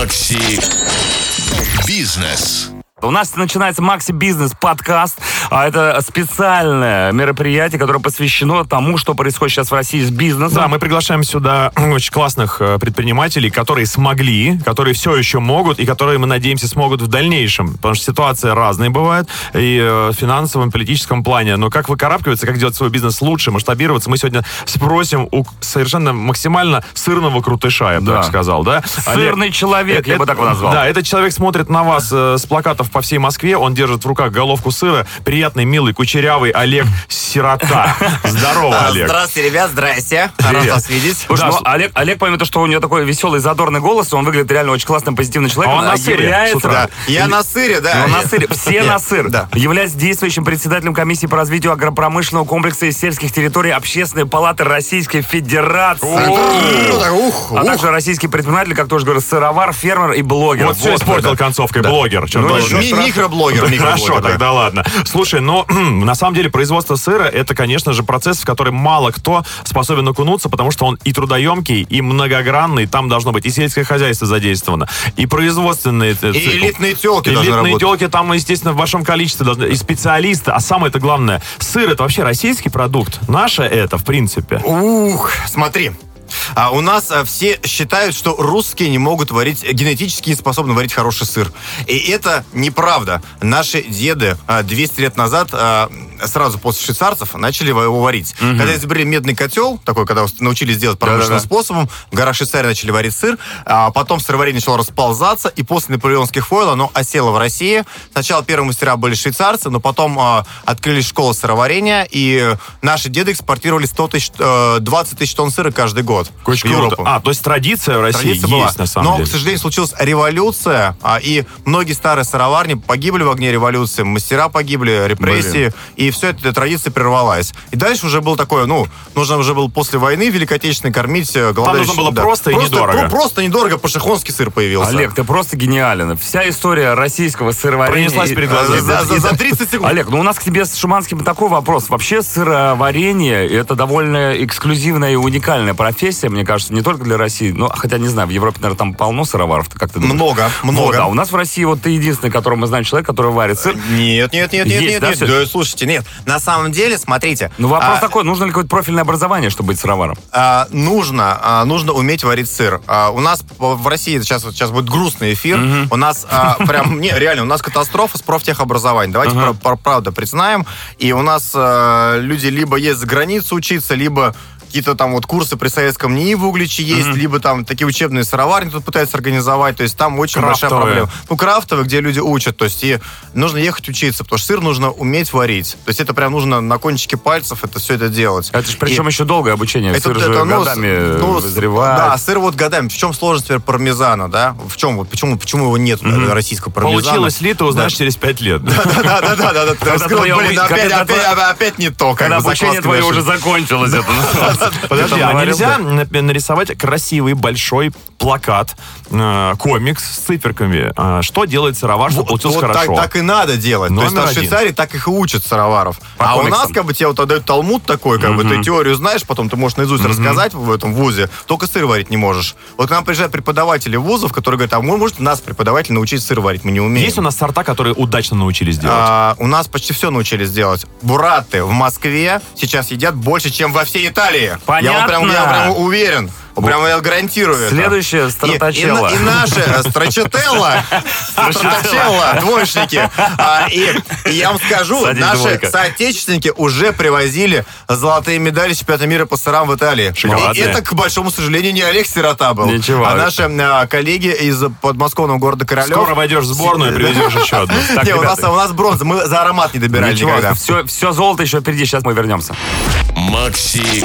Макси Бизнес. У нас начинается Макси Бизнес подкаст. А это специальное мероприятие, которое посвящено тому, что происходит сейчас в России с бизнесом. Да, мы приглашаем сюда очень классных э, предпринимателей, которые смогли, которые все еще могут и которые, мы надеемся, смогут в дальнейшем. Потому что ситуация разная бывает и э, в финансовом, и политическом плане. Но как выкарабкиваться, как делать свой бизнес лучше, масштабироваться, мы сегодня спросим у совершенно максимально сырного крутыша, я бы Да. так сказал. Да? Сырный человек, я бы так его назвал. Да, этот человек смотрит на вас э, с плакатов по всей Москве, он держит в руках головку сыра. Приятный, милый, кучерявый Олег Сирота. Здорово, А, Олег. Здравствуйте, ребят, здрасте. Рад вас видеть. Слушай, Да, ну, Олег, Олег, помимо того, что у него такой веселый, задорный голос, он выглядит реально очень классным, позитивным человеком. А он на сыре является-. Да, я на сыре, да. Ну, на сыре, все Нет, на сыр. Да. Является действующим председателем комиссии по развитию агропромышленного комплекса и сельских территорий Общественной палаты Российской Федерации. Ух, А также российский предприниматель, как тоже говорю, сыровар, фермер и блогер. Вот все испортил концовкой, блогер. Ну, Микроблогер, Хорошо, да. тогда ладно. Слушай, но на самом деле производство сыра это, конечно же, процесс, в который мало кто способен окунуться, потому что он и трудоемкий, и многогранный. Там должно быть и сельское хозяйство задействовано, и производственные... И элитные телки Элитные телки там, естественно, в большом количестве должны. И специалисты. А самое это главное, сыр это вообще российский продукт. Наше это, в принципе. Ух, смотри. А у нас а, все считают, что русские не могут варить, генетически не способны варить хороший сыр. И это неправда. Наши деды а, 200 лет назад, а, сразу после швейцарцев, начали его варить. Когда изобрели медный котел, такой, когда научились делать промышленным Да-да-да. способом, в горах Швейцарии начали варить сыр, а потом сыроварение начало расползаться, и после наполеонских войн оно осело в России. Сначала первые мастера были швейцарцы, но потом а, открылись школы сыроварения, и наши деды экспортировали 100 тысяч, э, 20 тысяч тонн сыра каждый год Очень в круто. Европу. А, то есть традиция в России Традиция есть, была. на самом Но, деле. к сожалению, случилась революция, а, и многие старые сыроварни погибли в огне революции, мастера погибли, репрессии, и все эта традиция прервалась. И дальше уже было такое, ну, нужно уже было после войны Великой Отечественной кормить э, голодающих. нужно было просто и просто, недорого. про- просто недорого, пашихонский сыр появился. Олег, ты просто гениален. Вся история российского сыроварения... Пронеслась и- перед глазами. За, за- за 30 секунд. Олег, ну у нас к тебе с Шуманским такой вопрос. Вообще сыроварение – это довольно эксклюзивная и уникальная профессия, мне кажется, не только для России. Ну, хотя, не знаю, в Европе, наверное, там полно сыроваров. Как ты думаешь? Много, Вот, много. а у нас в России вот ты единственный, которого мы знаем, человек, который варит сыр. Нет, нет, нет, нет, Есть, нет, да, нет. Да, слушайте, нет. На самом деле, смотрите. Ну, вопрос а, такой, нужно ли какое-то профильное образование, чтобы быть сыроваром? а, нужно, а, нужно уметь варить сыр. А, у нас в России сейчас, сейчас будет грустный эфир. У нас а, прям, не, реально, у нас катастрофа с профтехобразованием. Давайте про- правда признаем. И у нас а, люди либо ездят за границу учиться, либо какие-то там вот курсы при советском НИИ в Угличе есть, либо там такие учебные сыроварни тут пытаются организовать, то есть там очень большая Крафтовые. проблема. Ну, крафтовые, где люди учат, то есть и нужно ехать учиться, потому что сыр нужно уметь варить. То есть это прям нужно на кончике пальцев это все это делать. Это же И- причем еще долгое обучение. это- сыр же это, ну, годами ну, вызревает. Да, сыр вот годами. В чем сложность теперь пармезана, да? В чем вот почему почему его нет э, российского пармезана? Получилось ли, ты узнаешь Да. через пять лет. Да, да, да, блин, опять, не то, Когда обучение твое уже закончилось. Подожди, а нельзя нарисовать красивый большой плакат, э, комикс с циферками? Э, Что делает сыровар, чтобы Вот, получилось вот хорошо? Так, так и надо делать. То есть Номер в. Швейцарии так их и учат сыроваров. По а у комиксам. нас как бы тебе вот отдают талмуд такой, как бы ты теорию знаешь, потом ты можешь наизусть рассказать в этом вузе, только сыр варить не можешь. Вот к нам приезжают преподаватели вузов, которые говорят, а вы можете нас, преподаватель, научить сыр варить? Мы не умеем. Есть у нас сорта, которые удачно научились делать? А, у нас почти все научились делать. Бураты в Москве сейчас едят больше, чем во всей Италии. Я вот прям, я Понятно. прям уверен. Прям я гарантирую. Следующее, И, и, на- и наши э, страчателла, страчателла, двоечники. А, и, и я вам скажу, Садись, наши двойка. соотечественники уже привозили золотые медали чемпионата мира по сырам в Италии. Шоколадные? И это, к большому сожалению, не Олег Сирота был, Ничего. а наши э, коллеги из подмосковного города Королев. Скоро войдешь в сборную и привезешь еще одну. Так, не, у нас, ребята. у нас бронза, мы за аромат не добирали Ничего, никогда. все, все золото еще впереди, сейчас мы вернемся. Макси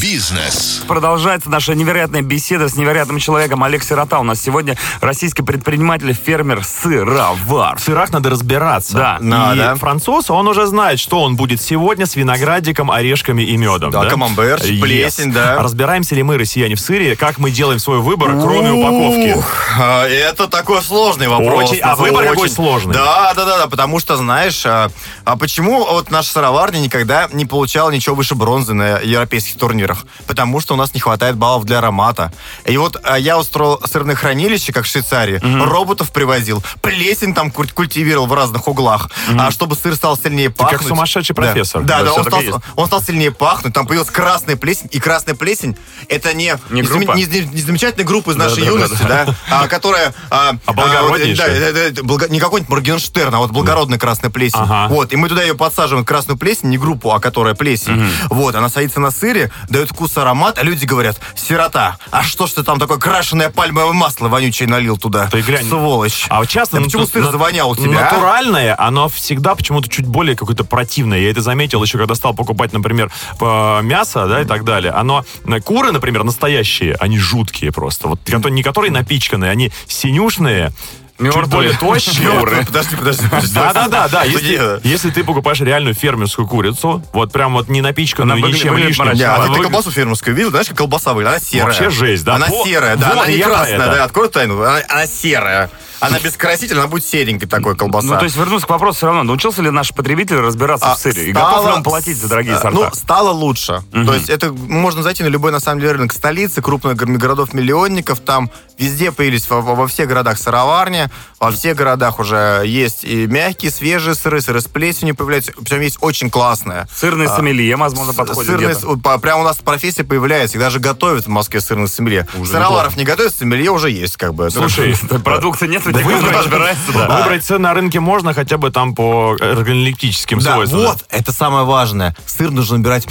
Бизнес. Продолжается наша невероятная беседа с невероятным человеком Олег Сирота. У нас сегодня российский предприниматель, фермер, сыровар. В сырах надо разбираться. Да. И Надо. француз, он уже знает, что он будет сегодня с виноградиком, орешками и медом. Да, камамбер, Yes. плесень, да. Разбираемся ли мы, россияне, в сыре, как мы делаем свой выбор, кроме упаковки? А, Это такой сложный вопрос. Очень, а выбор Очень. какой сложный. Да, да, да, да, потому что, знаешь, а, а почему вот наша сыроварня никогда не получала ничего выше бронзы на европейских турнирах? Бургерах, потому что у нас не хватает баллов для аромата. И вот а, я устроил сырное хранилище, как в Швейцарии, роботов привозил, плесень там куль- культивировал в разных углах, а чтобы сыр стал сильнее пахнуть. сумасшедший Да. профессор. Да, Да, да, он стал, он стал сильнее пахнуть, там появилась красная плесень, и красная плесень это не, Не группа? не- не- не замечательная группа из нашей да, да, юности, да, а, которая... А, а, вот, да, благо- не какой-нибудь Моргенштерн, а вот благородная красная плесень. Ага. Вот, и мы туда ее подсаживаем, красную плесень, не группу, а которая плесень. Вот, она садится на сыре, дает вкус, аромат, а люди говорят, сирота, а что ж ты там такое крашеное пальмовое масло вонючее налил туда? Ты глянь. Сволочь. А вот часто... Да ну, почему сыр на- завонял у тебя, а? Натуральное, оно всегда почему-то чуть более какое-то противное. Я это заметил еще, когда стал покупать, например, мясо, да, и так далее. Оно... э, Куры, например, настоящие, они жуткие просто. Вот не которые напичканные, они синюшные, Мертвые. тощие. Подожди, подожди, подожди. Да, да, да, да. Если, ты покупаешь реальную фермерскую курицу, вот прям вот не напичканную ничем лишним. а ты колбасу фермерскую видел? Знаешь, как колбаса выглядит? Она серая. Вообще жесть, да. Она серая, да. она не красная, да. Открой тайну. Она серая. Она без красителя, она будет серенькой такой колбаса. Ну, то есть, вернусь к вопросу все равно. Научился ли наш потребитель разбираться А, в сыре? И стало- готов ли он платить за дорогие а, сорта? Ну, стало лучше. То есть это можно зайти на любой, на самом деле, рынок столицы, крупных гор- городов-миллионников. Там везде появились, во, во всех городах сыроварни, во всех городах уже есть и мягкие, свежие сыры, сыры с плесенью появляются. Причем есть очень классные. Сырный А, сомелье, возможно, подходит Сырный, где-то. прямо у нас профессия появляется, их даже готовят в Москве сырный сомелье. Сыроваров не готовят, сомелье уже есть, как бы. Слушай, Продукта нет, Да кто выбрать- разбирается, да. Выбрать цены на рынке можно хотя бы там по эргонометрическим Да, свойствам. вот, это самое важное. Сыр нужно убирать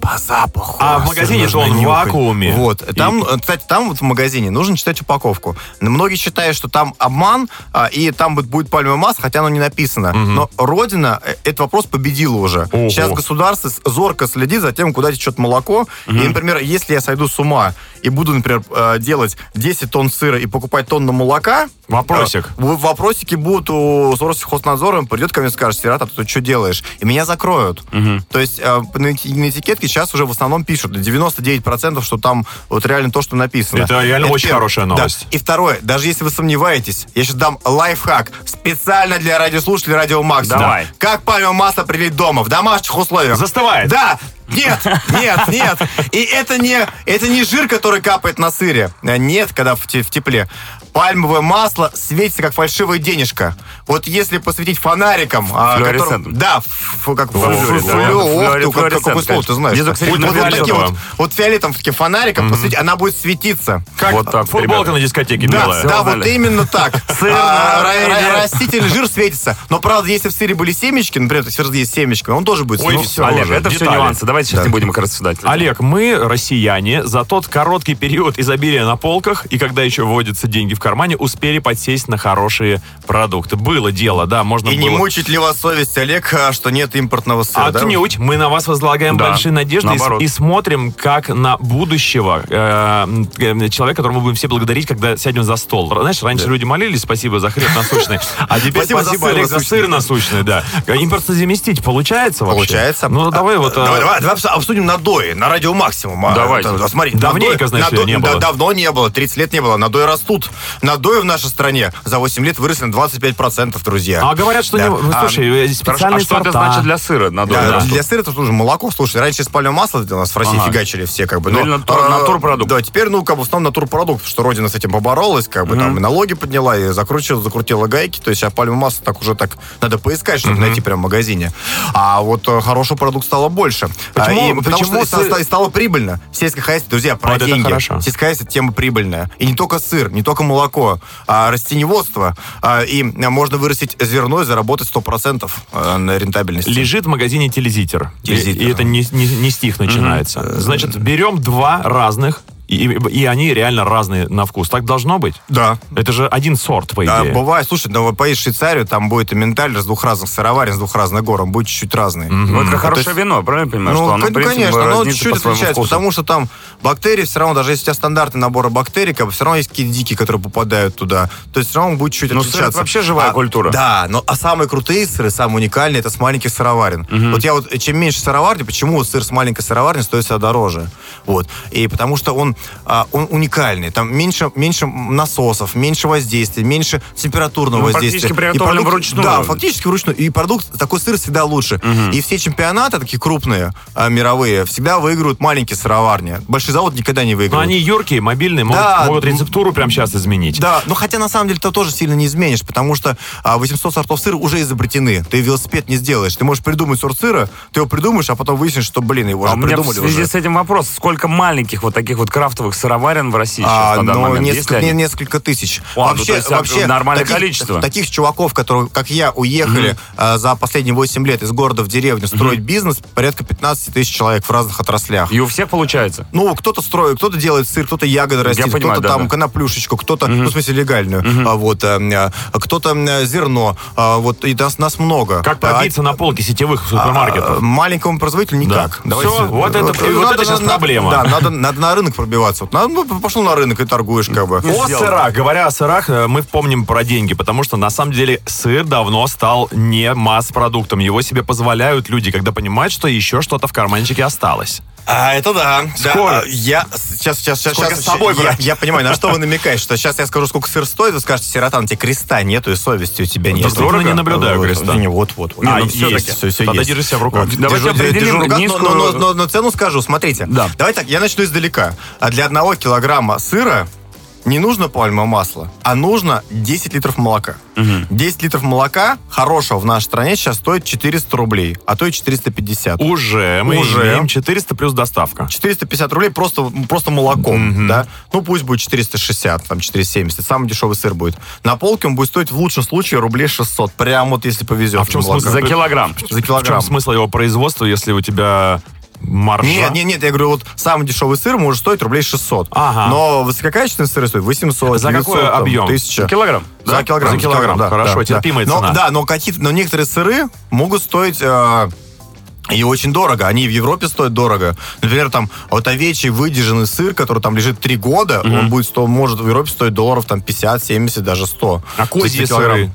по запаху. А в магазине это он в нюхать. вакууме. Вот. И- Там, э, кстати, там вот в магазине нужно читать упаковку. Но Многие считают, что там обман, а, и там будет, пальмовое масло, хотя оно не написано. Но Родина э, этот вопрос победила уже. Ого. Сейчас государство зорко следит за тем, куда течет молоко. И, например, если я сойду с ума и буду, например, э, делать 10 тонн сыра и покупать тонну молока, Вопросик. э, Вопросики будут у Росхознадзора, он придет ко мне и скажет, Сират, а ты тут что делаешь? И меня закроют. То есть э, на эти- на этикетке сейчас уже в основном пишут 99%, что там вот реально то, что написано. Это реально очень первое. хорошая Да. новость. И второе, даже если вы сомневаетесь, я сейчас дам лайфхак специально для радиослушателей Радио Максимум. Давай. Как пальмовое масло привить дома, в домашних условиях? Застывает. Да! Нет, нет, нет. И это не, это не жир, который капает на сыре. А, Нет, когда в, в тепле. Пальмовое масло светится, как фальшивая денежка. Вот если посветить фонариком... а, которым- да, ф- как какое слово ты знаешь. Вот, Сергей вот вот, фиолетовым таким фонариком посветить, она будет светиться. Как Вот так, футболка на дискотеке белая. да, вот именно так. Сыр А, Растительный жир светится. Но, правда, если в сыре были семечки, например, то есть есть семечками, он тоже будет светиться. Олег, это все нюансы. Давайте сейчас не будем их рассуждать. Олег, мы, россияне, за тот короткий период изобилия на полках и когда еще вводятся деньги в кармане, успели подсесть на хорошие продукты. Было дело, да, можно И было... не мучить ли вас совесть, Олег, а, что нет импортного сыра? да? Отнюдь. Мы на вас возлагаем Да, большие надежды и наоборот. и, смотрим, как на будущего э, э, человека, которого мы будем все благодарить, когда сядем за стол. Знаешь, раньше люди молились, спасибо за хлеб насущный, а теперь Спасибо спасибо, за Олег, за сыр насущный, да. Импорт заместить получается вообще? Получается. Ну, давай вот... э, Давай, давай, давай обс- обсудим надои на радио максимум. А, это, смотри, Давненько, значит, не было. да, давно не было, 30 лет не было. Надои растут. Надои в нашей стране за 8 лет выросли на 25%, друзья. А говорят, что... Да. не- ну, А, Слушай, э, Хорошо, специальные а что это сорта. значит для сыра? Надо Да, да. Для сыра это тоже молоко. Слушай, раньше из пальмового масла у нас в России Ага. фигачили все, как бы. Ну, или натур- а, натурпродукт. Да, теперь, ну, как бы в основном натурпродукт, что Родина с этим поборолась, как бы там и налоги подняла, и закрутила, закрутила гайки. То есть, а пальмовое масло так уже так надо поискать, чтобы найти прям в магазине. А вот э, хороший продукт стало больше. Почему- А, и потому почему что сыр- и стало прибыльно. Сельское хозяйство, друзья, про Вот это деньги. Сельское хозяйство тема прибыльная. И не только сыр, не только молоко, а растеневодство. А, и а, можно вырастить зерно и заработать 100% э, на рентабельности. Лежит в магазине телезитер. Телезитер. И, и это не, не- не стих начинается. Значит, берем два разных, и, и они реально разные на вкус. Так должно быть? Да. Это же один сорт, по Да, идее. бывает. Слушай, ну, поедешь в Швейцарию, там будет и менталь с двух разных сыроварен, с двух разных гор, он будет чуть-чуть разный. Ну, это То хорошее есть- вино, правильно понимаю? Ну, что оно, принципе, конечно, оно чуть-чуть по отличается, вкусу. потому что там бактерии все равно, даже если у тебя стандартный набор бактерий, как бы, все равно есть какие-то дикие, которые попадают туда. То есть все равно он будет чуть Ну, отличаться. это вообще живая А, культура. Да, но а самые крутые сыры, самые уникальные, это с маленьких сыроварен. Вот я вот, чем меньше сыроварни, почему вот сыр с маленькой сыроварни стоит всегда дороже? Вот. И потому что он а, он уникальный. Там меньше, меньше насосов, меньше воздействия, меньше температурного Ну, воздействия. практически И приготовлен продукт- вручную. Да, фактически вручную. И продукт, такой сыр всегда лучше. И все чемпионаты, такие крупные, а, мировые, всегда выигрывают маленькие сыроварни. Большой завод никогда не Но выигрывает. они юркие, мобильные, могут, Да, могут м- рецептуру прямо сейчас изменить. Да, но хотя на самом деле ты тоже сильно не изменишь, потому что а, 800 сортов сыра уже изобретены. Ты велосипед не сделаешь. Ты можешь придумать сорт сыра, ты его придумаешь, а потом выяснишь, что, блин, его А же у меня в придумали связи уже. с этим вопрос. Сколько маленьких вот таких вот крафтовых сыроварен в России А, сейчас на данный ну, момент? Есть несколько, они? не- несколько тысяч. А, ну, то есть, а, нормальное количество. Таких чуваков, которые, как я, уехали а, за последние 8 лет из города в деревню строить бизнес, порядка 15 тысяч человек в разных отраслях. И у всех получается? Ну, кто-то строит, кто-то делает сыр, кто-то ягоды растит, кто-то да, там да. коноплюшечку, кто-то, ну, в смысле, легальную, а, вот, а, а, кто-то а, зерно, а, вот, и нас, нас много. Как пробиться на полке сетевых А, супермаркетов? маленькому производителю никак. Да. Всё, вот это- и вот это сейчас проблема. Да, надо, надо на рынок пробиваться. Вот, надо, ну, пошел на рынок и торгуешь, как бы. О сырах. Говоря о сырах, э, мы помним про деньги, потому что на самом деле сыр давно стал не масс-продуктом. Его себе позволяют люди, когда понимают, что еще что-то в карманчике осталось. А, это да. Да, Скоро. а, я сейчас, сейчас, сейчас, Сколько сейчас, с собой я, брать? я понимаю, на что вы намекаете, что сейчас я скажу, сколько сыр стоит, вы скажете, сиротан, тебе креста нету и совести у тебя нет. Действительно не наблюдаю креста. Не, вот, вот. вот. А, ну, есть. всё Тогда есть. держи себя в руках. Вот, Давайте держу- определим держу руках, но- низкую- но, но- но- но цену скажу, смотрите. Да. Давай так, я начну издалека. А для одного килограмма сыра не нужно пальмовое масло, а нужно 10 литров молока. 10 литров молока хорошего в нашей стране сейчас стоит 400 рублей, а то и 450. Уже мы Уже. имеем 400 плюс доставка. 450 рублей просто, просто молоком, да? Ну, пусть будет 460, там, 470. Самый дешевый сыр будет. На полке он будет стоить в лучшем случае рублей 600. Прям вот если повезет. А в чем смысл? За килограмм. За В чем килограмм. смысл его производства, если у тебя маржа? Нет, нет, нет, я говорю, вот самый дешевый сыр может стоить рублей 600. Ага. Но высококачественный сыр стоит 800, За 900, какой там, объем? 1000. За килограмм. За да? килограмм. За килограмм. да, Хорошо, да, терпимая да. цена. Но, да, но, какие-то, но некоторые сыры могут стоить... э, и очень дорого. Они в Европе стоят дорого. Например, там вот овечий выдержанный сыр, который там лежит три года, он будет сто, может в Европе стоить долларов там 50, 70, даже 100. А козьи За сыры?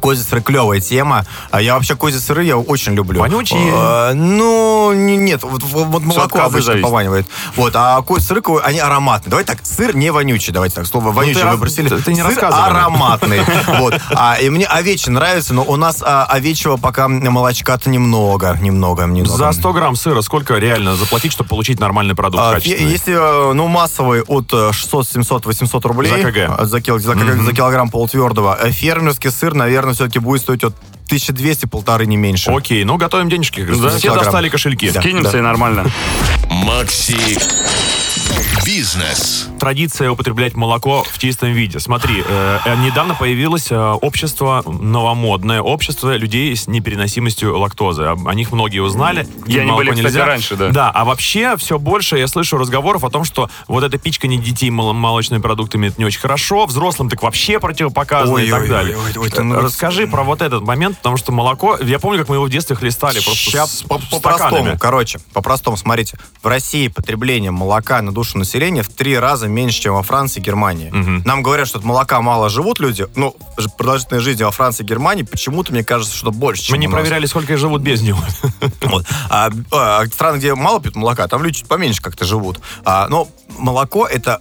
Козьи сыры клевая тема. А Я вообще козьи сыры я очень люблю. Вонючие? Э, Ну, не- нет. Вот, вот- молоко обычно зависит. пованивает. Вот, а козьи сыры, они ароматные. Давайте так, сыр не вонючий. Давайте так, слово вонючий Ну, ты выбросили. ты- ты не сыр ароматный. Вот. А, и мне овечий нравится, но у нас а, овечьего пока молочка-то немного. Немного, немного. За 100 грамм сыра сколько реально заплатить, чтобы получить нормальный продукт А, Если, э, ну, массовый от э, 600, 700, 800 рублей. За КГ. За, кил- за КГ, за килограмм полутвердого. Э, Фермерский сыр, наверное, все-таки будет стоить от 1200, полторы, не меньше. Окей, ну готовим денежки. Да, Все килограмм. достали кошельки. Да. Кинемся и нормально. Макси Бизнес. Традиция употреблять молоко в чистом виде. Смотри, э, э, недавно появилось э, общество, новомодное общество людей с непереносимостью лактозы. Об- О них многие узнали. И Им они молоко были, кстати, раньше, да. Да, а вообще все больше я слышу разговоров о том, что вот это пичкание детей мол- молочными продуктами это не очень хорошо, взрослым так вообще противопоказано и так Ой-ой-ой, далее. ой, ой, ты, Э, ну, Расскажи про вот этот момент, потому что молоко, я помню, как мы его в детстве хлестали просто Сейчас по-простому, короче, по-простому, смотрите. В России потребление молока на душу населения в три раза меньше, чем во Франции и Германии. Нам говорят, что от молока мало живут люди, ну, ж- продолжительная жизнь во Франции и Германии, почему-то мне кажется, что больше, чем Мы не проверяли, сколько живут без него. Вот. А, а, страны, где мало пьют молока, там люди чуть поменьше как-то живут. А, но молоко это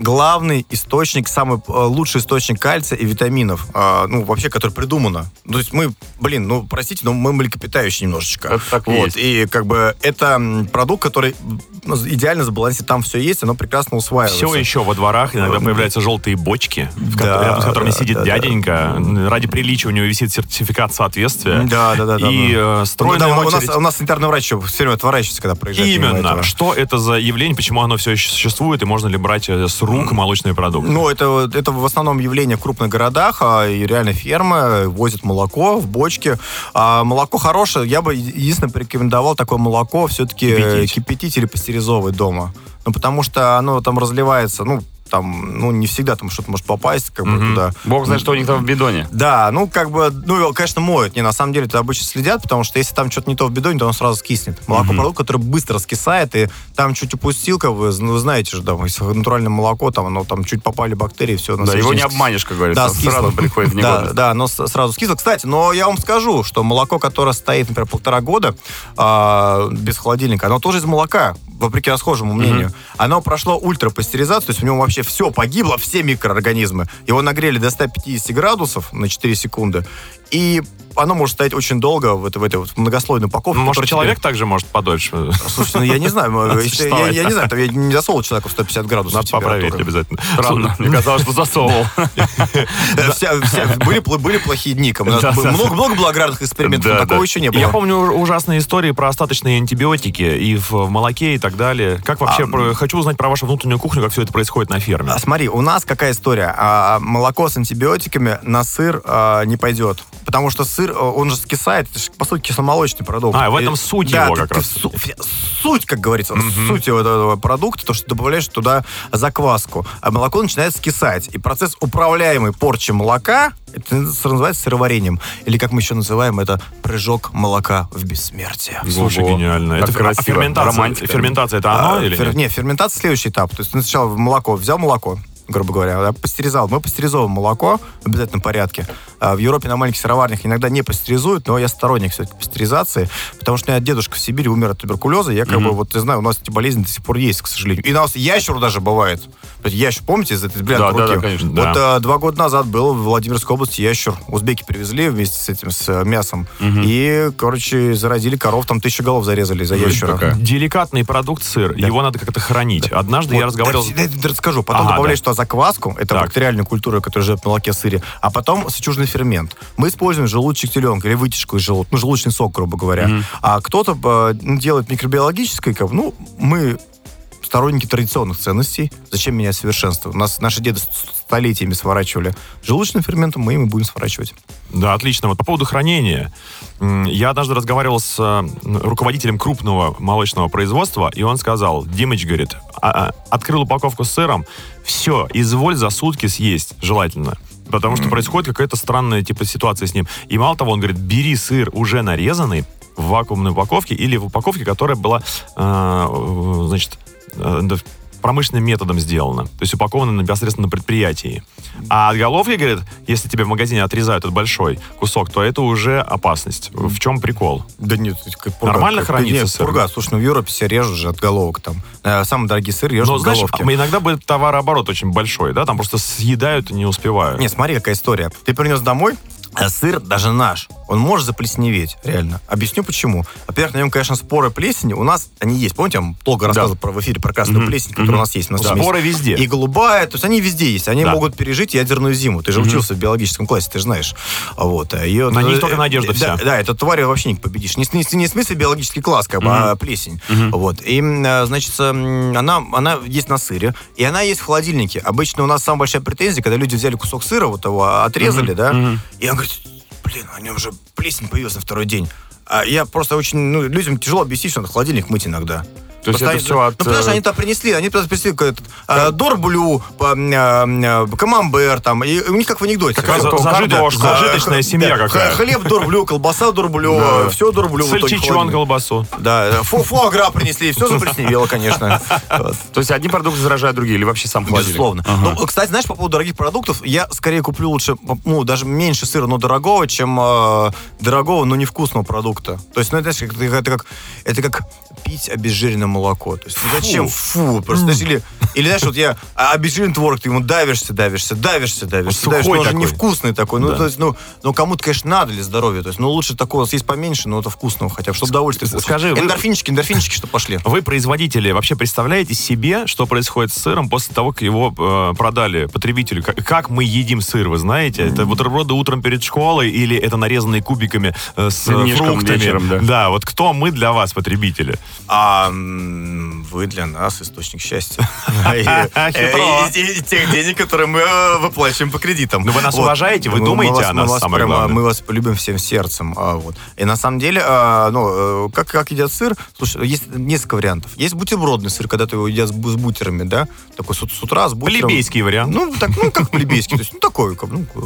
главный источник, самый э, лучший источник кальция и витаминов, а, ну, вообще, который придумано. То есть мы, блин, ну, простите, но мы млекопитающие немножечко. Это так вот. есть. И как бы это продукт, который ну, идеально сбалансирован, там все есть, оно прекрасно усваивается. Все еще во дворах иногда появляются желтые бочки, в ко- Да, рядом с которыми да, сидит да, дяденька. Ради приличия у него висит сертификат соответствия. Да, да, да. да, И да. э, Ну, стройная да, у, нас, очередь. у нас санитарный врач все время отворачивается, когда проезжает. Именно. Что это за явление, почему оно все еще существует, и можно ли брать э, с рук молочные продукты? Ну, это, это в основном явление в крупных городах, а, и реально фермы возят молоко в бочке. А молоко хорошее, я бы единственное порекомендовал такое молоко все-таки Кипятить. кипятить или пастеризовывать дома. Ну, потому что оно там разливается, ну, там, ну, не всегда там что-то может попасть, как бы туда. Бог знает, что у них там в бидоне. Да, ну, как бы, ну, его, конечно, моют. Не, на самом деле, это обычно следят, потому что если там что-то не то в бидоне, то оно сразу скиснет. Молоко продукт, который быстро скисает, и там чуть упустил, как вы, ну, знаете же, да, натуральное молоко, там, оно там чуть попали бактерии, все. Да, его не обманешь, как говорится. Да, скисло. Сразу приходит в Да, негодность. да, но сразу скисло. Кстати, но я вам скажу, что молоко, которое стоит, например, полтора года а, без холодильника, оно тоже из молока. Вопреки расхожему мнению, оно прошло ультрапастеризацию, то есть в нем вообще все погибло, все микроорганизмы. Его нагрели до 150 градусов на 4 секунды, и оно может стоять очень долго в, этой- в этой вот многослойной упаковке. Ну, Может, человек тебе- также может подольше Слушайте, ну я не знаю, если- я, я не знаю, там я не засовывал человека в 150 градусов Надо попроверить обязательно. Странно. Мне казалось, что засовывал. Э, были, пл- были плохие дни. много, было аграрных экспериментов, такого еще не было. Я помню ужасные истории про остаточные антибиотики и в, молоке и так далее. Как вообще, А, про- хочу узнать про вашу внутреннюю кухню, как все это происходит на ферме. А, Смотри, у нас какая история? А, молоко с антибиотиками на сыр не пойдет. Потому что сыр, а, он же скисает, это же, по сути, кисломолочный продукт. А, в этом И- суть да, его ты- как ты раз. су- фи- суть, как говорится, суть вот этого продукта, то, что ты добавляешь туда закваску. А молоко начинает скисать. И процесс управляемой порчи молока, это называется сыроварением. Или, как мы еще называем, это прыжок молока в бессмертие. Слушай, Ого. гениально. Это красиво. а ферментация, Романтика. ферментация это оно А, или фер- нет? Нет, ферментация следующий этап. То есть ты сначала молоко, взял молоко, грубо говоря, да, пастеризовал. Мы пастеризовываем молоко в обязательном порядке. А в Европе на маленьких сыроварнях иногда не пастеризуют, но я сторонник все-таки пастеризации, потому что у меня дедушка в Сибири умер от туберкулеза, я как бы, вот, ты знаю, у нас эти болезни до сих пор есть, к сожалению. И у нас ящер даже бывает. Ящер, помните, из этой брянской Да, да, руки? да, конечно. Вот Да. а, два года назад был в Владимирской области ящер. Узбеки привезли вместе с этим, с э, мясом. И, короче, заразили коров, там тысячу голов зарезали из-за Жуть ящера. какая. Деликатный продукт сыр, его надо как-то хранить. Однажды я Вот, разговаривал... да, я тебе расскажу. Потом Ага, добавляешь да. туда закваску, это Так. бактериальная культура, которая живет в молоке, сыре, а потом сычужный фермент. Мы используем желудочек теленка или вытяжку из желудка, ну, желудочный сок, грубо говоря. А кто-то э, делает микробиологическое, ну, мы сторонники традиционных ценностей. Зачем менять совершенство? У нас наши деды столетиями сворачивали желудочным ферментом, мы им и будем сворачивать. Да, отлично. Вот по поводу хранения. Я однажды разговаривал с руководителем крупного молочного производства, и он сказал, Димыч, говорит, «А- а, открыл упаковку с сыром, все, изволь за сутки съесть, желательно. Потому что происходит какая-то странная типа ситуация с ним. И мало того, он говорит, бери сыр уже нарезанный в вакуумной упаковке или в упаковке, которая была, э, значит, промышленным методом сделана. То есть упакована непосредственно на предприятии. А от головки, говорит, если тебе в магазине отрезают этот большой кусок, то это уже опасность. В чем прикол? Да нет, как пурга. Нормально Как- хранится Нет, сыр? пурга. Слушай, ну в Европе все режут же от головок там. Э, Самый дорогой сыр режут Но, от знаешь, головки. а иногда будет товарооборот очень большой, да, там просто съедают и не успевают. Не, смотри, какая история. Ты принес домой, а сыр, даже наш, он может заплесневеть, реально. Объясню почему. Во-первых, на нем, конечно, споры плесени. У нас они есть. Помните, я вам долго рассказывал про, в эфире про красную плесень, которая у нас есть. У нас Да. Споры везде. И голубая, то есть они везде есть. Они Да. могут пережить ядерную зиму. Ты же учился в биологическом классе, ты же знаешь. Вот. а Ее, На них э, только надежда да, вся. Да, эту тварь вообще не победишь. Не, не- не в смысле биологический класс, как бы, а плесень. Вот. И, э, значит, м, она, она есть на сыре, и она есть в холодильнике. Обычно у нас самая большая претензия, когда люди взяли кусок сыра, вот его отрезали, да, и он говорит, блин, на нем же плесень появилась на второй день. А я просто очень, ну, людям тяжело объяснить, что надо холодильник мыть иногда. То есть это всё от, Ну, потому что э, они туда принесли, они туда принесли какой-то э, дорблю, э, э, камамбер там, и у них как в анекдоте. Какая зажиточная семья какая. Хлеб дорблю, колбаса дорблю, все дорблю. Сальчичон, колбасу. Да, фу фуагра принесли, все заплесневело, конечно. То есть одни продукты заражают другие, или вообще сам холодильник? Безусловно. Ну, кстати, знаешь, по поводу дорогих продуктов, я скорее куплю лучше, ну, даже меньше сыра, но дорогого, чем дорогого, но невкусного продукта. То есть, ну, это, знаешь, как- это, как, пить обезжиренное молоко. То есть, ну, зачем? Фу, просто, или, или, знаешь, вот я а, обезжиренный творог, ты ему давишься, давишься, давишься, давишься, Он давишься, он же такой. невкусный такой. Ну, Да. то есть, ну, ну, кому-то, конечно, надо для здоровья. То есть, ну, лучше такого съесть поменьше, но это вкусного хотя бы, чтобы удовольствие скажи, вы- Эндорфинчики, эндорфинчики, что пошли. Вы, производители, вообще представляете себе, что происходит с сыром после того, как его э, продали потребителю? Как, как мы едим сыр, вы знаете? Это бутерброды утром перед школой или это нарезанные кубиками э, с Винишком фруктами? вечером, да. вот кто мы для вас, потребители? А вы для нас источник счастья. И- и тех денег, которые мы э, выплачиваем по кредитам. Ну, вы нас уважаете, вы думаете о мы нас, вас самое главное. Мы вас любим всем сердцем. а. И на самом деле, а, ну, э, как, едят сыр, слушай, есть несколько вариантов. Есть бутербродный сыр, когда ты его едят с, бу- с бутерами, да, такой с, утра с бутером. Плебейский вариант. Ну, так, ну, как плебейский, то есть, ну, такой, как, ну, э,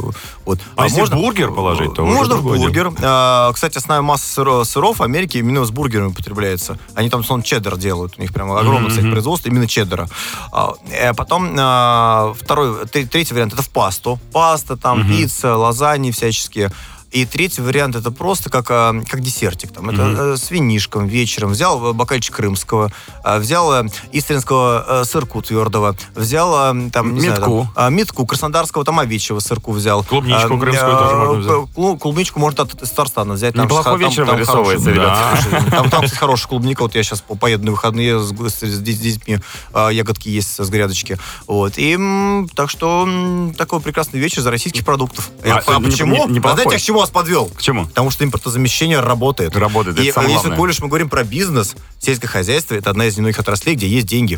вот. А если бургер положить, то Можно бургер. А, Кстати, основная масса сыро- сыров в Америке именно с бургерами употребляется. Они там, сон чеддер делают. У них прямо огромное, кстати, производство именно чеддера. А, э, Потом а, второй, тре- третий вариант это в пасту. Паста, там, пицца, лазаньи всяческие. И третий вариант это просто как, а, как десертик. Там, это э, с винишком вечером. Взял э, бокальчик крымского, а, взял э, истринского сырку твердого, взял там, не знаю, Метку. там, а, метку краснодарского там овечьего сырку взял. Клубничку А, крымскую э, тоже можно взять. клу- Клубничку можно от из Татарстана взять. Там, Неплохой там- вечер там вырисовывается, хороший, ребят. да, слушай, Там, там, кстати, хорошая клубника. Вот я сейчас поеду на выходные с, с- с детьми. а, ягодки есть с грядочки. Вот. И так что такой прекрасный вечер за российских продуктов. А, а не- почему? не- неплохой. а знаете, к чему вас подвел? К чему? Потому что импортозамещение работает. Работает, И это самое если, уж мы говорим про бизнес, сельское хозяйство это одна из немногих отраслей, где есть деньги.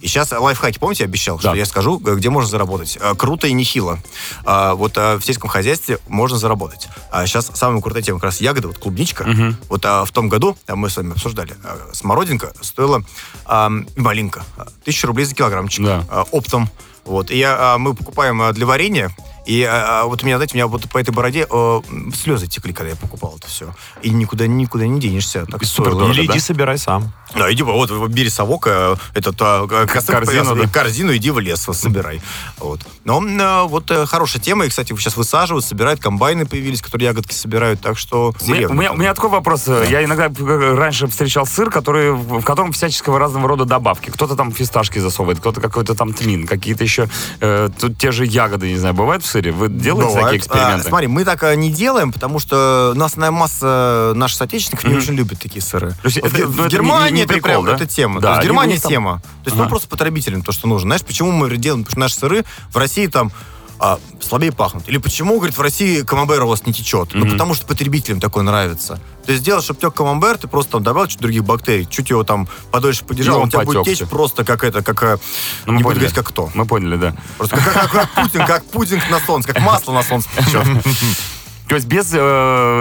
И сейчас лайфхаки, помните, я обещал, что Да. я скажу, где можно заработать. Э, Круто и нехило. А, Вот э, в сельском хозяйстве можно заработать. А сейчас самая крутая тема как раз ягоды, вот клубничка. Вот а, в том году, а, мы с вами обсуждали, а, смородинка стоила а, и малинка. а, Тысячу рублей за килограммчик. Да. а, Оптом. Вот. И я, а, мы покупаем а, для варенья, и а, а, вот у меня, знаете, у меня вот по этой бороде э, слезы текли, когда я покупал это все. И никуда, никуда не денешься. Так стоило. супердорого, Или да? иди собирай сам. Да, иди, вот, бери совок, э, этот, а, косынку корзину, повязывай, да. корзину, иди в лес, собирай. Вот. Но э, вот э, хорошая тема, и, кстати, сейчас высаживают, собирают, комбайны появились, которые ягодки собирают, так что... У меня, у, меня, у меня такой вопрос. Я иногда раньше встречал сыр, который, в в котором всяческого разного рода добавки. Кто-то там фисташки засовывает, кто-то какой-то там тмин, какие-то еще э, тут те же ягоды, не знаю, бывают в сыре? Вы делаете Бывает. такие эксперименты? А, смотри, мы так а, не делаем, потому что у нас основная масса наших соотечественников не очень любит такие сыры. То есть в, это- в ну, это Германии не- не это прикол, прям да? это тема. Да, То есть в них там- тема. То есть Ага. ну просто потребителям то, что нужно. Знаешь, почему мы делаем? Потому что наши сыры в России там а, слабее пахнут. Или почему, говорит, в России камамбер у вас не течет? Ну, потому что потребителям такое нравится. То есть сделать, чтобы тек камамбер, ты просто там добавил чуть других бактерий, чуть его там подольше подержал, И он он тебя будет течь всё. просто как это, как... э, Ну, не буду говорить, как кто. Мы поняли, да. Просто как, как- как пудинг, как пудинг на солнце, как масло на солнце потечет. То есть без э,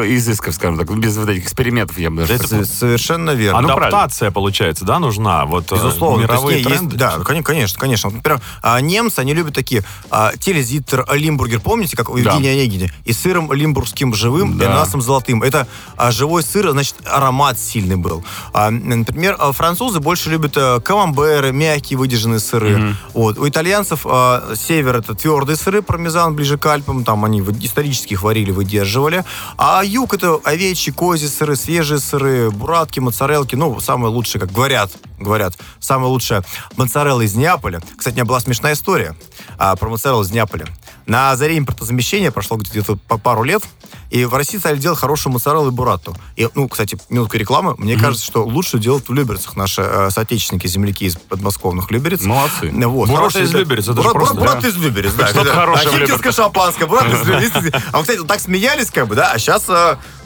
изысков, скажем так, без вот этих экспериментов, я бы даже Это сказал. Совершенно верно. Ну, правильно. Адаптация, получается, да, нужна? Вот э, Безусловно, есть, мировые есть- тренды. да, ну, коне- конечно, конечно. Например, а, немцы, они любят такие а, телезиттер, а, лимбургер, помните, как у Да. Евгения Онегине? И с сыром лимбургским живым, Да. и ананасом золотым. Это а, живой сыр, значит, аромат сильный был. А, например, а, французы больше любят а, камамберы, мягкие выдержанные сыры. Вот. У итальянцев а, север это твердые сыры, пармезан ближе к Альпам, там они исторически их варили, выдерживали. А юг это овечьи, козьи сыры, свежие сыры, буратки, моцарелки. Ну, самые лучшие, как говорят, говорят, самая лучшая моцарелла из Неаполя. Кстати, у меня была смешная история а, про моцареллу из Неаполя. На заре импортозамещения прошло где-то пару лет, и в России стали делать хорошую моцареллу и буратту. И, ну, кстати, минутка рекламы. Мне кажется, что лучше делать в Люберцах наши э, соотечественники, земляки из подмосковных Люберец. Молодцы. Ну, Вот, хорошие, из. Люберец, это Бурат- просто, Бурат да. из Люберец, да. Что-то хорошее А Люберцах. шампанское, Бурат из Люберец. А, кстати, вот так смеялись, как бы, да, а сейчас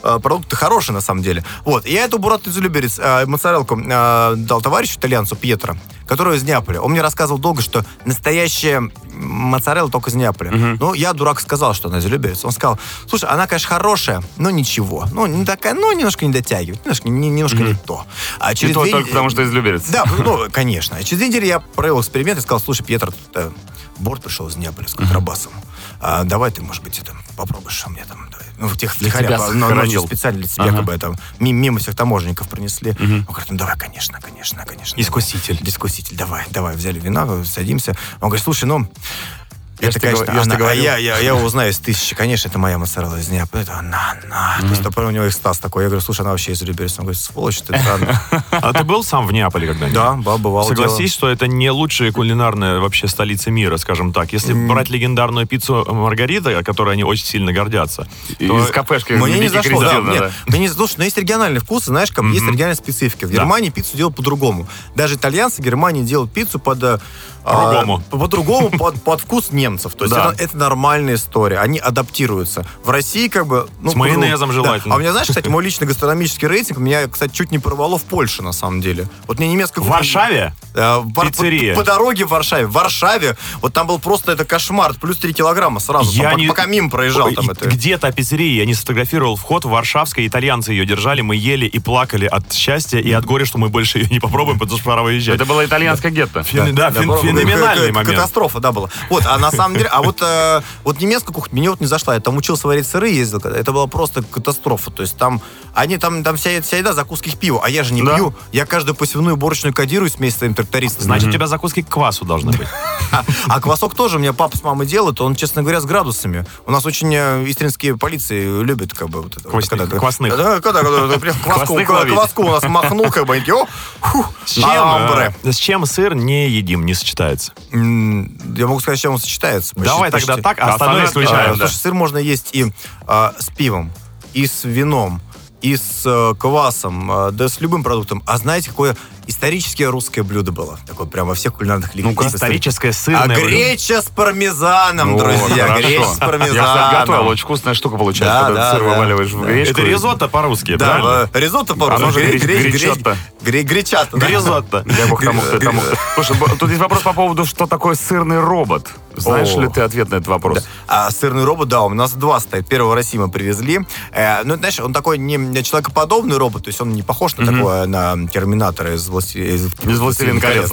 продукты хорошие, на самом деле. Вот, я эту Бурат из Люберец, э, моцарелку, э, дал товарищу итальянцу Пьетро, который из Неаполя. Он мне рассказывал долго, что настоящая моцарелла только из Неаполя. Ну, я, дурак, сказал, что она из Люберец. Он сказал, слушай, она, конечно, хорошая, но ничего. Ну, не такая, ну, немножко не дотягивает, немножко, не, немножко не то. А через то две- только потому, что из Люберец. да, ну, конечно. А через две недели я провел эксперимент и сказал, слушай, Петр, тут э, борт пришел из Неаполя с контрабасом. А, давай ты, может быть, это попробуешь у меня там. Давай. Ну, в тех сохранил. ночью специально для тебя, Ага. как бы ми- мимо всех таможенников пронесли. Он говорит, ну давай, конечно, конечно, конечно. Искуситель. Давай. Искуситель, давай, давай. Взяли вина, садимся. Он говорит, слушай, ну, Я это, конечно, говорю- я она, а говорил. я, я, я узнаю из тысячи, конечно, это моя моцарелла из Неаполя. Это она, она. То есть, такой у него экстаз такой. Я говорю, слушай, она вообще из Люберец. Он говорит, сволочь ты, странно. А ты был сам в Неаполе когда-нибудь? Да, бывало Согласись, дело. что это не лучшая кулинарная вообще столица мира, скажем так. Если брать легендарную пиццу Маргарита, которой они очень сильно гордятся, И то- Из кафешки Мне не зашло, да. Кристина, Мне, да. мне не слушай, но есть региональный вкус, знаешь, как есть региональная специфика. В Да. Германии пиццу делают по-другому. Даже итальянцы в Германии делают пиццу под... э, а, По-другому. по- По-другому, под, под вкус немцев. То есть Да. это, это нормальная история. Они адаптируются. В России как бы... ну, С майонезом да. желательно. А у меня, знаешь, кстати, мой личный гастрономический рейтинг меня, кстати, чуть не порвало в Польше, на самом деле. Вот мне немецкая... В Варшаве? Э, Пиццерия. По, по дороге в Варшаве. В Варшаве, вот там был просто это кошмар. Плюс 3 килограмма сразу. там, по- пока мимо проезжал. Ой, Там, это. Где-то о пиццерии я не сфотографировал вход в Варшавской, итальянцы ее держали, мы ели и плакали от счастья и от горя, что мы больше ее не попробуем, потому что пора выезжать. Это было итальянское гетто. Фен- да, фен- феноменальный момент. Катастрофа, да, была. Вот, а на самом деле, а вот, э, вот немецкая кухня мне вот не зашла. Я там учился варить сыры, ездил, это была просто катастрофа. То есть там, они там, там вся, вся еда, закуски к пиву, а я же не Да. пью. Я каждую посевную борочную кодирую с своим трактористом. Значит, у тебя закуски к квасу должны быть. А квасок тоже у меня папа с мамой делают, он, честно говоря, с градусами. У нас очень э, истринские полиции любят как бы вот это. Квасных, квасных. Да, когда, когда, когда, прям кваску, у нас махнул, как бы, они о, С чем, э, с чем сыр не едим, не сочетается? Я могу сказать, с чем он сочетается. Давай тогда так, а остальное исключаем. Слушай, сыр можно есть и а, с пивом, и с вином, и с э, квасом, да с любым продуктом. А знаете, какое историческое русское блюдо было? Такое прям во всех кулинарных Ну-ка, ликах. историческое А сырное блюдо. греча с пармезаном, О, друзья. хорошо. Греча с Я, кстати, пармезаном. готовил. Очень вкусная штука получается, Да, когда да, сыр да. вываливаешь в гречку. Это ризотто по-русски, Да, правильно? э, ризотто по Оно же гре- гре- гре- гре- гречотто. гре- Гречатто. да. Гризотто. Дай бог тому, кто тому. Слушай, тут есть вопрос по поводу, что такое сырный робот. Знаешь О. ли ты ответ на этот вопрос? А сырный робот, да, у нас два стоит. Первого в России мы привезли. Э, ну, знаешь, он такой не, не человекоподобный робот, то есть он не похож на такого, на терминатора из, «Власти- из, Из «Властелина колец».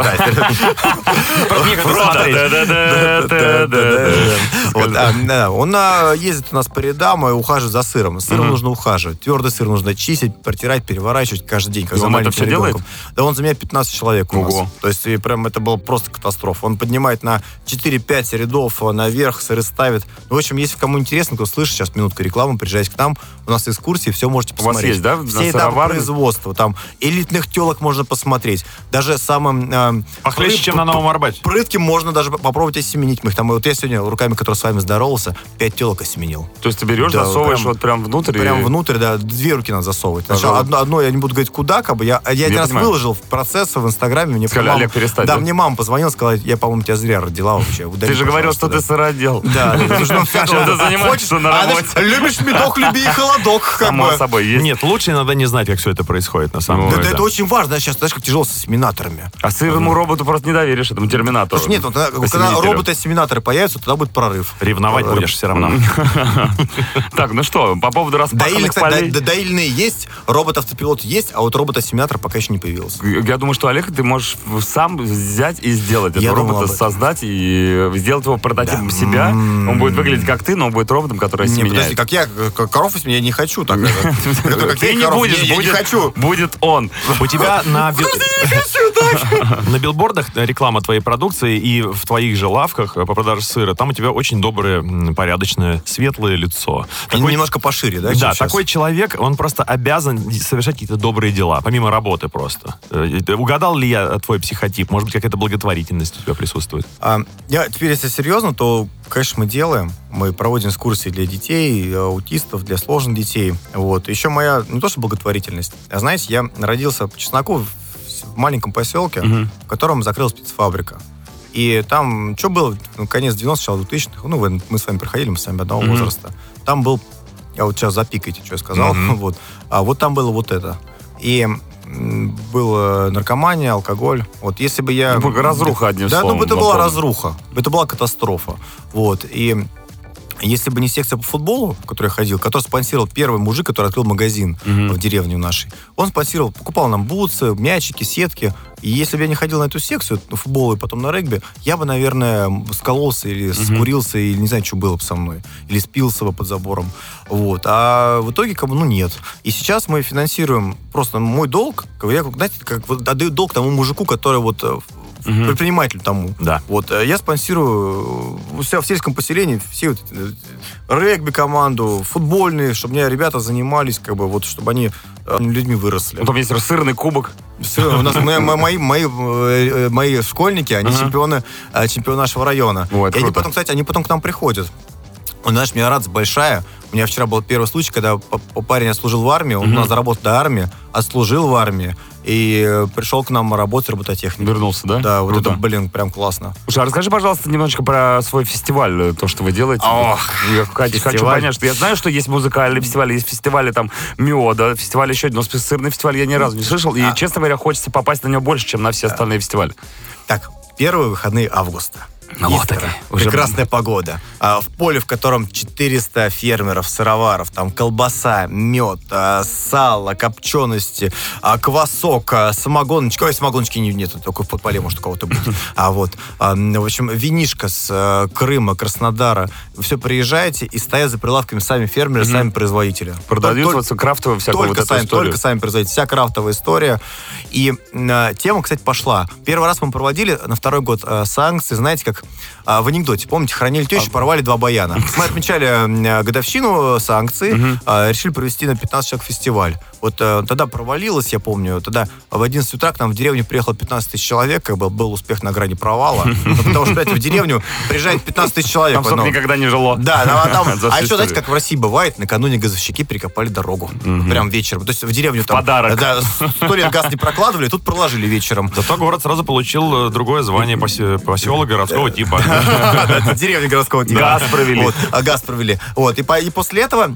а, он а, ездит у нас по рядам и ухаживает за сыром. Сыром нужно ухаживать. Твердый сыр нужно чистить, протирать, переворачивать каждый день, как за маленьким ребенком. Да он за меня 15 человек у нас. То есть прям это было просто катастрофа. Он поднимает на 4-5 рядов а, наверх, сыры ставит. Ну, в общем, если кому интересно, кто слышит, сейчас минутка рекламы, приезжайте к нам. У нас экскурсии, все можете У вас посмотреть. есть, да, Все этапы производства. Там элитных телок можно посмотреть. Даже самым... э, Похлеще, пры- чем на Новом Арбате. Прытким можно даже попробовать осеменить. Мы их там, вот я сегодня руками, которые с вами здоровался, пять телок осеменил. То есть ты берешь, Да, засовываешь прям- вот прям внутрь Прям и... внутрь, да, две руки надо засовывать. Сначала одно, одно, я не буду говорить куда, как бы, я, я, один раз понимаю. выложил в процесс в Инстаграме, мне Сказали, мама- Олег, перестань, Да, да? мне мама позвонила, сказала, я, по-моему, тебя зря родила вообще. удали, Ты же говорил, что ты сыродел. Да, Чем ты занимаешься на а, работе? любишь медок, люби и холодок, Само собой есть. Нет, лучше иногда не знать, как все это происходит на самом Ну, Да, деле. да, это очень важно, сейчас, знаешь, как тяжело с ассиминаторами. А сырному роботу просто не доверишь, этому терминатору. Что нет, вот, когда- когда роботы-ассиминаторы появятся, тогда будет прорыв. Ревновать Э, будешь все равно. Так, ну что, по поводу распаханных полей. до- доильные есть, робот-автопилот есть, а вот робот-ассимилятор пока еще не появился. Я думаю, что, Олег, ты можешь сам взять и сделать Я этого робота, создать и сделать его прототипом себя. Он будет выглядеть как ты, но он будет роботом, который Не, подожди, как я, коров меня не хочу. Так, Ты я не будешь, я- я не будет, хочу. будет он. У тебя на, бил- на билбордах реклама твоей продукции и в твоих же лавках э, по продаже сыра, там у тебя очень доброе, порядочное, светлое лицо. Такой- Немножко пошире, да? Да, такой человек, он просто обязан совершать какие-то добрые дела, помимо работы просто. Э, э, Угадал ли я твой психотип? Может быть, какая-то благотворительность у тебя присутствует? А, я, теперь, если серьезно, то, конечно, мы делаем. Мы проводим экскурсии для детей, аутистов, для сложных детей. Вот. Еще моя, не то что благотворительность, а знаете, я родился по чесноку в, в маленьком поселке, в котором закрылась спецфабрика. И там, что было, ну, конец 90-х, начало 2000-х, ну, вы- мы с вами проходили, мы с вами одного Мгм. возраста. Там был, я вот сейчас запикайте, что я сказал, Мгм. вот. А вот там было вот это. И было наркомания, алкоголь. Вот если бы я... Ну, разруха, одним да, словом, ну, это была разруха. Это была катастрофа. Вот. И если бы не секция по футболу, в которой я ходил, который спонсировал первый мужик, который открыл магазин Мгм. в деревне нашей, он спонсировал, покупал нам бутсы, мячики, сетки. И если бы я не ходил на эту секцию, на футбол и потом на регби, я бы, наверное, скололся или скурился, или не знаю, что было бы со мной. Или спился бы под забором. Вот. А в итоге, как бы, ну, нет. И сейчас мы финансируем просто мой долг. Я, знаете, как вот отдаю долг тому мужику, который вот Мгм. предпринимателю тому. Да. Вот, э, я спонсирую э, у себя в сельском поселении все вот, э, регби-команду, футбольные, чтобы у меня ребята занимались, как бы, вот, чтобы они людьми выросли. Ну, Там есть сырный кубок. Всё, у нас мои, мои, мои, мои школьники, они Ага. чемпионы, чемпионы нашего района. Это и они потом, кстати, они потом к нам приходят. Ну, знаешь, у меня радость большая. У меня вчера был первый случай, когда парень отслужил в армии, он у нас заработал до армии, отслужил в армии и э, пришел к нам работать робототехником. Вернулся, да? Да, вот Круто. это, блин, прям классно. Слушай, а расскажи, пожалуйста, немножечко про свой фестиваль, э, то, что вы делаете. Ох, я хочу, хочу понять, что я знаю, что есть музыкальные фестивали, есть фестивали там Миода, фестиваль еще один, но сырный фестиваль я ни разу не слышал, и, А. честно говоря, хочется попасть на него больше, чем на все остальные фестивали. Так, первые выходные августа. Ну, вот уже- Прекрасная погода. А, в поле, в котором 400 фермеров, сыроваров, там колбаса, мед, а, сало, копчености, а, квасок, а, самогоночка. Ой, самогоночки не- нет, только в подполе может у кого-то быть. А вот, а, в общем, винишка с а, Крыма, Краснодара. Все приезжаете и стоят за прилавками сами фермеры, сами производители. Продают Только- вот крафтовую всякую только вот сами, историю. только сами производите. Вся крафтовая история. И э, тема, кстати, пошла. Первый раз мы проводили на второй год э, санкции. Знаете, как как а, в анекдоте. Помните, хранили тещу, порвали два баяна. Мы отмечали годовщину санкций, а, решили провести на 15 человек фестиваль. Вот э, тогда провалилось, я помню, тогда в 11 утра к нам в деревню приехало 15 тысяч человек, как бы был успех на грани провала. Ну, Потому что, знаете, в деревню приезжает 15 тысяч человек. Там, ну. никогда не жило. Да, ну, а там- а еще, знаете, как в России бывает, накануне газовщики перекопали дорогу. Прям вечером. То есть в деревню там... подарок. Да, сто лет газ не прокладывали, тут проложили вечером. Зато город сразу получил э, другое звание посе- поселок городского типа. Да, Деревня городского типа. Газ провели. А газ провели. Вот, и, по- и после этого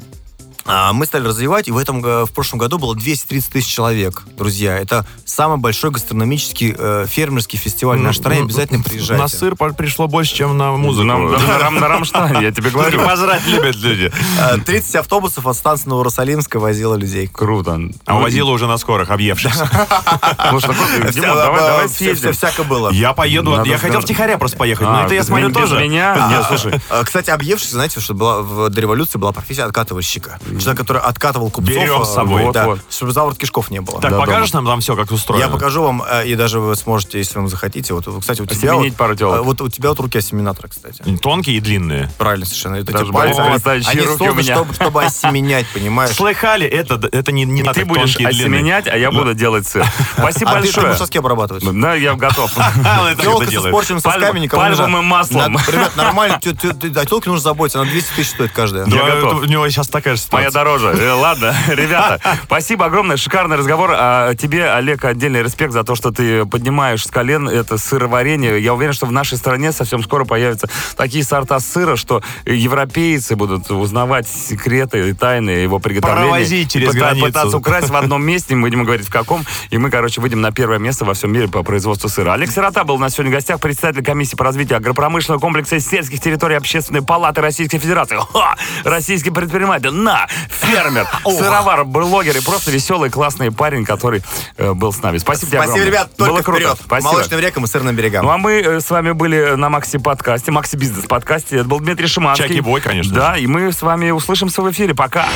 мы стали развивать, и в этом в прошлом году было 230 тысяч человек, друзья. Это самый большой гастрономический э, фермерский фестиваль в нашей стране. Обязательно приезжайте. На сыр пришло больше, чем на музыку. На, на, Рам- на Рамштайне, я тебе говорю. Пожрать любят люди. А, 30 автобусов от станции Новороссалимска возило людей. Круто. А увозила уже на скорых, объевшихся. Ну, давай, а, съездим. все всяко было. Я поеду, я хотел втихаря просто поехать, А, но это я смотрю тоже. меня? Нет, слушай. А, Кстати, объевшись, знаете, что была до революции была профессия откатывальщика. Человек, который откатывал купцов. Берем э, с собой. да, Вот, чтобы заворот кишков не было. Так, Да, покажешь нам там все, как устроено? Я покажу вам, э, и даже вы сможете, если вам захотите. Вот, кстати, у тебя... Осеменить вот, пару телок. э, Вот у тебя вот руки осеменатора, кстати. Тонкие и длинные. Правильно совершенно. Это Даже эти пальцы, более они- они руки у созданы, меня. чтобы, чтобы осеменять, понимаешь? Слыхали? Это, это не, не И надо ты будешь осеменять, а я буду делать сыр. Спасибо А ты, ты большое. будешь соски обрабатывать? Да, я готов. Телка всегда со делает. спорченными Пальм- сосками никому не пальмовым маслом. Ребят, нормально, о телке нужно заботиться, она 200 тысяч стоит каждая. Да, Я готов. У него сейчас такая же Моя дороже. Э, Ладно, ребята, спасибо огромное. Шикарный разговор. А тебе, Олег, отдельный респект за то, что ты поднимаешь с колен это сыроварение. Я уверен, что в нашей стране совсем скоро появятся такие сорта сыра, что европейцы будут узнавать секреты и тайны его приготовления. Провозить через границу. Пытаться украсть в одном месте, мы будем говорить в каком. И мы, короче, выйдем на первое место во всем мире по производству сыра. Олег Сирота был у нас сегодня в гостях, председатель комиссии по развитию агропромышленного комплекса и сельских территорий Общественной палаты Российской Федерации. Ха! Российский предприниматель, на! Фермер, сыровар, блогер и просто веселый, классный парень, который э, был с нами. Спасибо тебе Спасибо, огромное. ребят, только Было круто. вперед. Спасибо. Молочным рекам и сырным берегам. Ну а мы э, с вами были на Макси подкасте, Макси бизнес подкасте. Это был Дмитрий Шиманский. Чаки Бой, конечно Да, и мы с вами услышимся в эфире. Пока.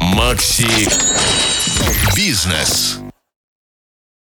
Макси Бизнес.